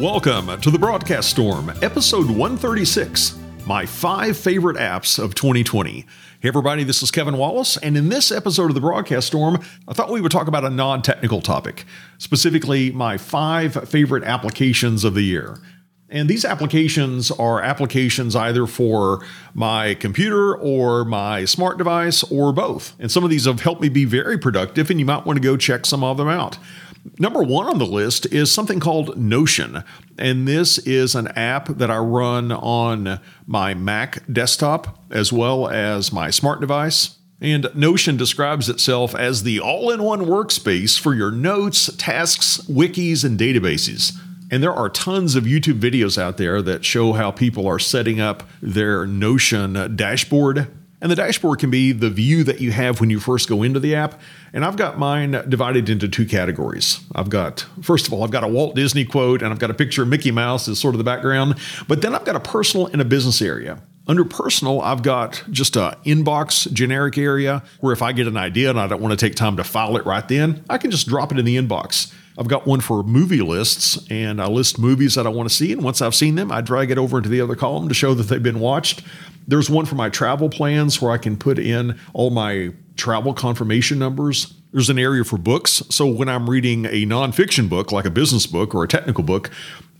Welcome to the Broadcast Storm, episode 136 My Five Favorite Apps of 2020. Hey, everybody, this is Kevin Wallace, and in this episode of the Broadcast Storm, I thought we would talk about a non technical topic, specifically my five favorite applications of the year. And these applications are applications either for my computer or my smart device or both. And some of these have helped me be very productive, and you might want to go check some of them out. Number one on the list is something called Notion. And this is an app that I run on my Mac desktop as well as my smart device. And Notion describes itself as the all in one workspace for your notes, tasks, wikis, and databases. And there are tons of YouTube videos out there that show how people are setting up their Notion dashboard and the dashboard can be the view that you have when you first go into the app. And I've got mine divided into two categories. I've got, first of all, I've got a Walt Disney quote and I've got a picture of Mickey Mouse as sort of the background. But then I've got a personal and a business area. Under personal, I've got just a inbox generic area where if I get an idea and I don't want to take time to file it right then, I can just drop it in the inbox. I've got one for movie lists, and I list movies that I want to see. And once I've seen them, I drag it over into the other column to show that they've been watched. There's one for my travel plans where I can put in all my travel confirmation numbers. There's an area for books. So when I'm reading a nonfiction book, like a business book or a technical book,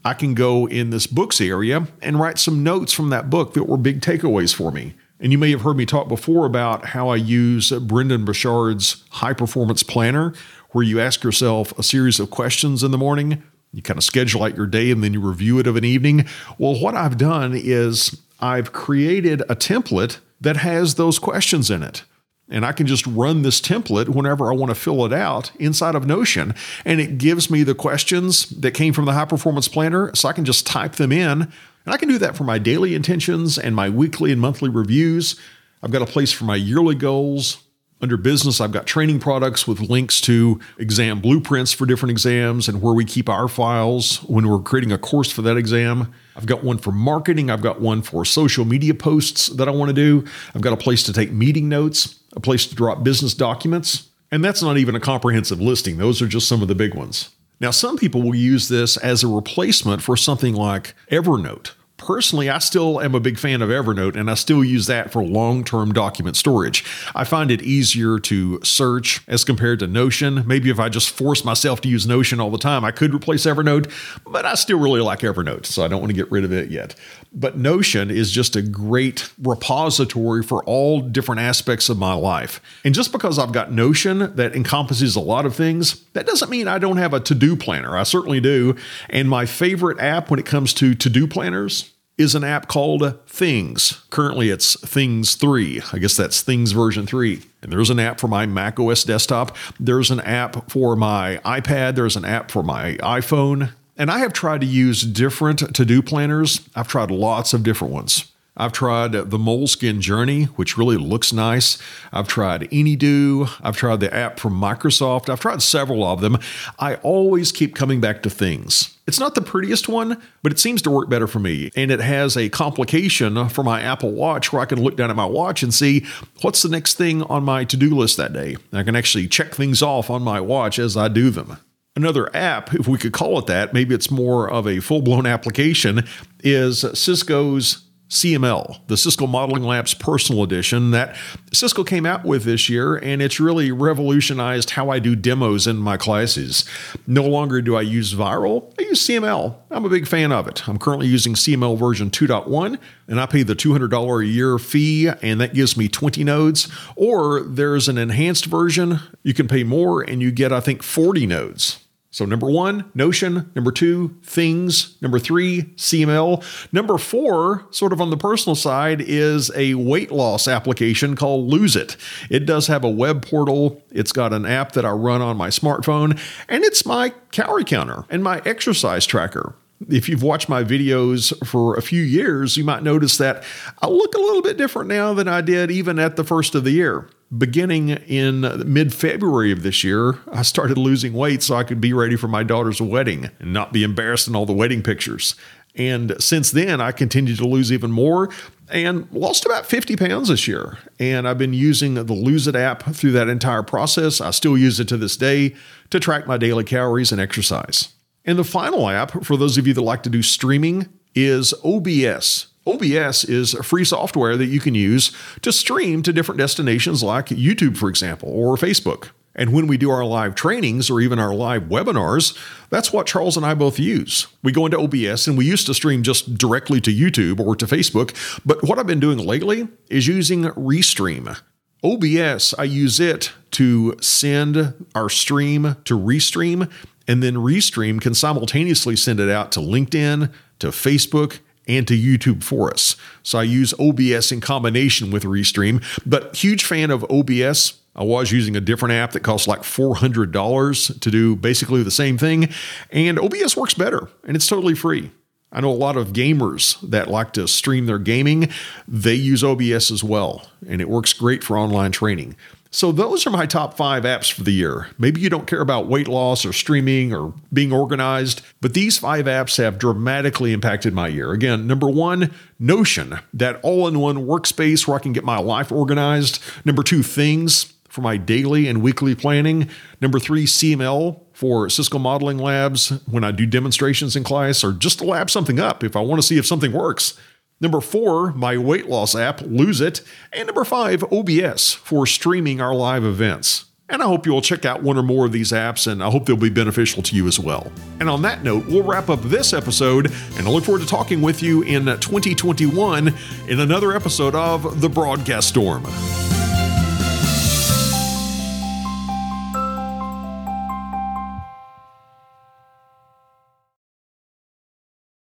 I can go in this books area and write some notes from that book that were big takeaways for me. And you may have heard me talk before about how I use Brendon Burchard's high performance planner, where you ask yourself a series of questions in the morning. You kind of schedule out your day and then you review it of an evening. Well, what I've done is I've created a template that has those questions in it. And I can just run this template whenever I want to fill it out inside of Notion. And it gives me the questions that came from the high performance planner. So I can just type them in. And I can do that for my daily intentions and my weekly and monthly reviews. I've got a place for my yearly goals, under business, I've got training products with links to exam blueprints for different exams and where we keep our files when we're creating a course for that exam. I've got one for marketing. I've got one for social media posts that I want to do. I've got a place to take meeting notes, a place to drop business documents. And that's not even a comprehensive listing, those are just some of the big ones. Now, some people will use this as a replacement for something like Evernote Personally, I still am a big fan of Evernote and I still use that for long term document storage. I find it easier to search as compared to Notion. Maybe if I just force myself to use Notion all the time, I could replace Evernote, but I still really like Evernote, so I don't want to get rid of it yet. But Notion is just a great repository for all different aspects of my life. And just because I've got Notion that encompasses a lot of things, that doesn't mean I don't have a to do planner. I certainly do. And my favorite app when it comes to to do planners is an app called Things. Currently, it's Things 3. I guess that's Things version 3. And there's an app for my Mac OS desktop. There's an app for my iPad. There's an app for my iPhone. And I have tried to use different to do planners. I've tried lots of different ones. I've tried the Moleskine Journey, which really looks nice. I've tried AnyDo. I've tried the app from Microsoft. I've tried several of them. I always keep coming back to things. It's not the prettiest one, but it seems to work better for me. And it has a complication for my Apple Watch where I can look down at my watch and see what's the next thing on my to do list that day. I can actually check things off on my watch as I do them. Another app, if we could call it that, maybe it's more of a full blown application, is Cisco's CML, the Cisco Modeling Labs Personal Edition that Cisco came out with this year, and it's really revolutionized how I do demos in my classes. No longer do I use VIRL, I use CML. I'm a big fan of it. I'm currently using CML version 2.1, and I pay the $200 a year fee, and that gives me 20 nodes. Or there's an enhanced version, you can pay more, and you get, I think, 40 nodes. So, number one, Notion. Number two, Things. Number three, CML. Number four, sort of on the personal side, is a weight loss application called Lose It. It does have a web portal, it's got an app that I run on my smartphone, and it's my calorie counter and my exercise tracker. If you've watched my videos for a few years, you might notice that I look a little bit different now than I did even at the first of the year beginning in mid February of this year, I started losing weight so I could be ready for my daughter's wedding and not be embarrassed in all the wedding pictures. And since then, I continued to lose even more and lost about 50 pounds this year. And I've been using the Lose It app through that entire process. I still use it to this day to track my daily calories and exercise. And the final app, for those of you that like to do streaming, is OBS. OBS is free software that you can use to stream to different destinations like YouTube, for example, or Facebook. And when we do our live trainings or even our live webinars, that's what Charles and I both use. We go into OBS and we used to stream just directly to YouTube or to Facebook, but what I've been doing lately is using Restream. OBS, I use it to send our stream to Restream, and then Restream can simultaneously send it out to LinkedIn, to Facebook, and to YouTube for us. So I use OBS in combination with Restream, but huge fan of OBS. I was using a different app that costs like $400 to do basically the same thing, and OBS works better and it's totally free. I know a lot of gamers that like to stream their gaming, they use OBS as well, and it works great for online training. So, those are my top five apps for the year. Maybe you don't care about weight loss or streaming or being organized, but these five apps have dramatically impacted my year. Again, number one, Notion, that all in one workspace where I can get my life organized. Number two, Things for my daily and weekly planning. Number three, CML for Cisco Modeling Labs when I do demonstrations in class or just to lab something up if I want to see if something works. Number four, my weight loss app, Lose It. And number five, OBS for streaming our live events. And I hope you'll check out one or more of these apps, and I hope they'll be beneficial to you as well. And on that note, we'll wrap up this episode, and I look forward to talking with you in 2021 in another episode of The Broadcast Storm.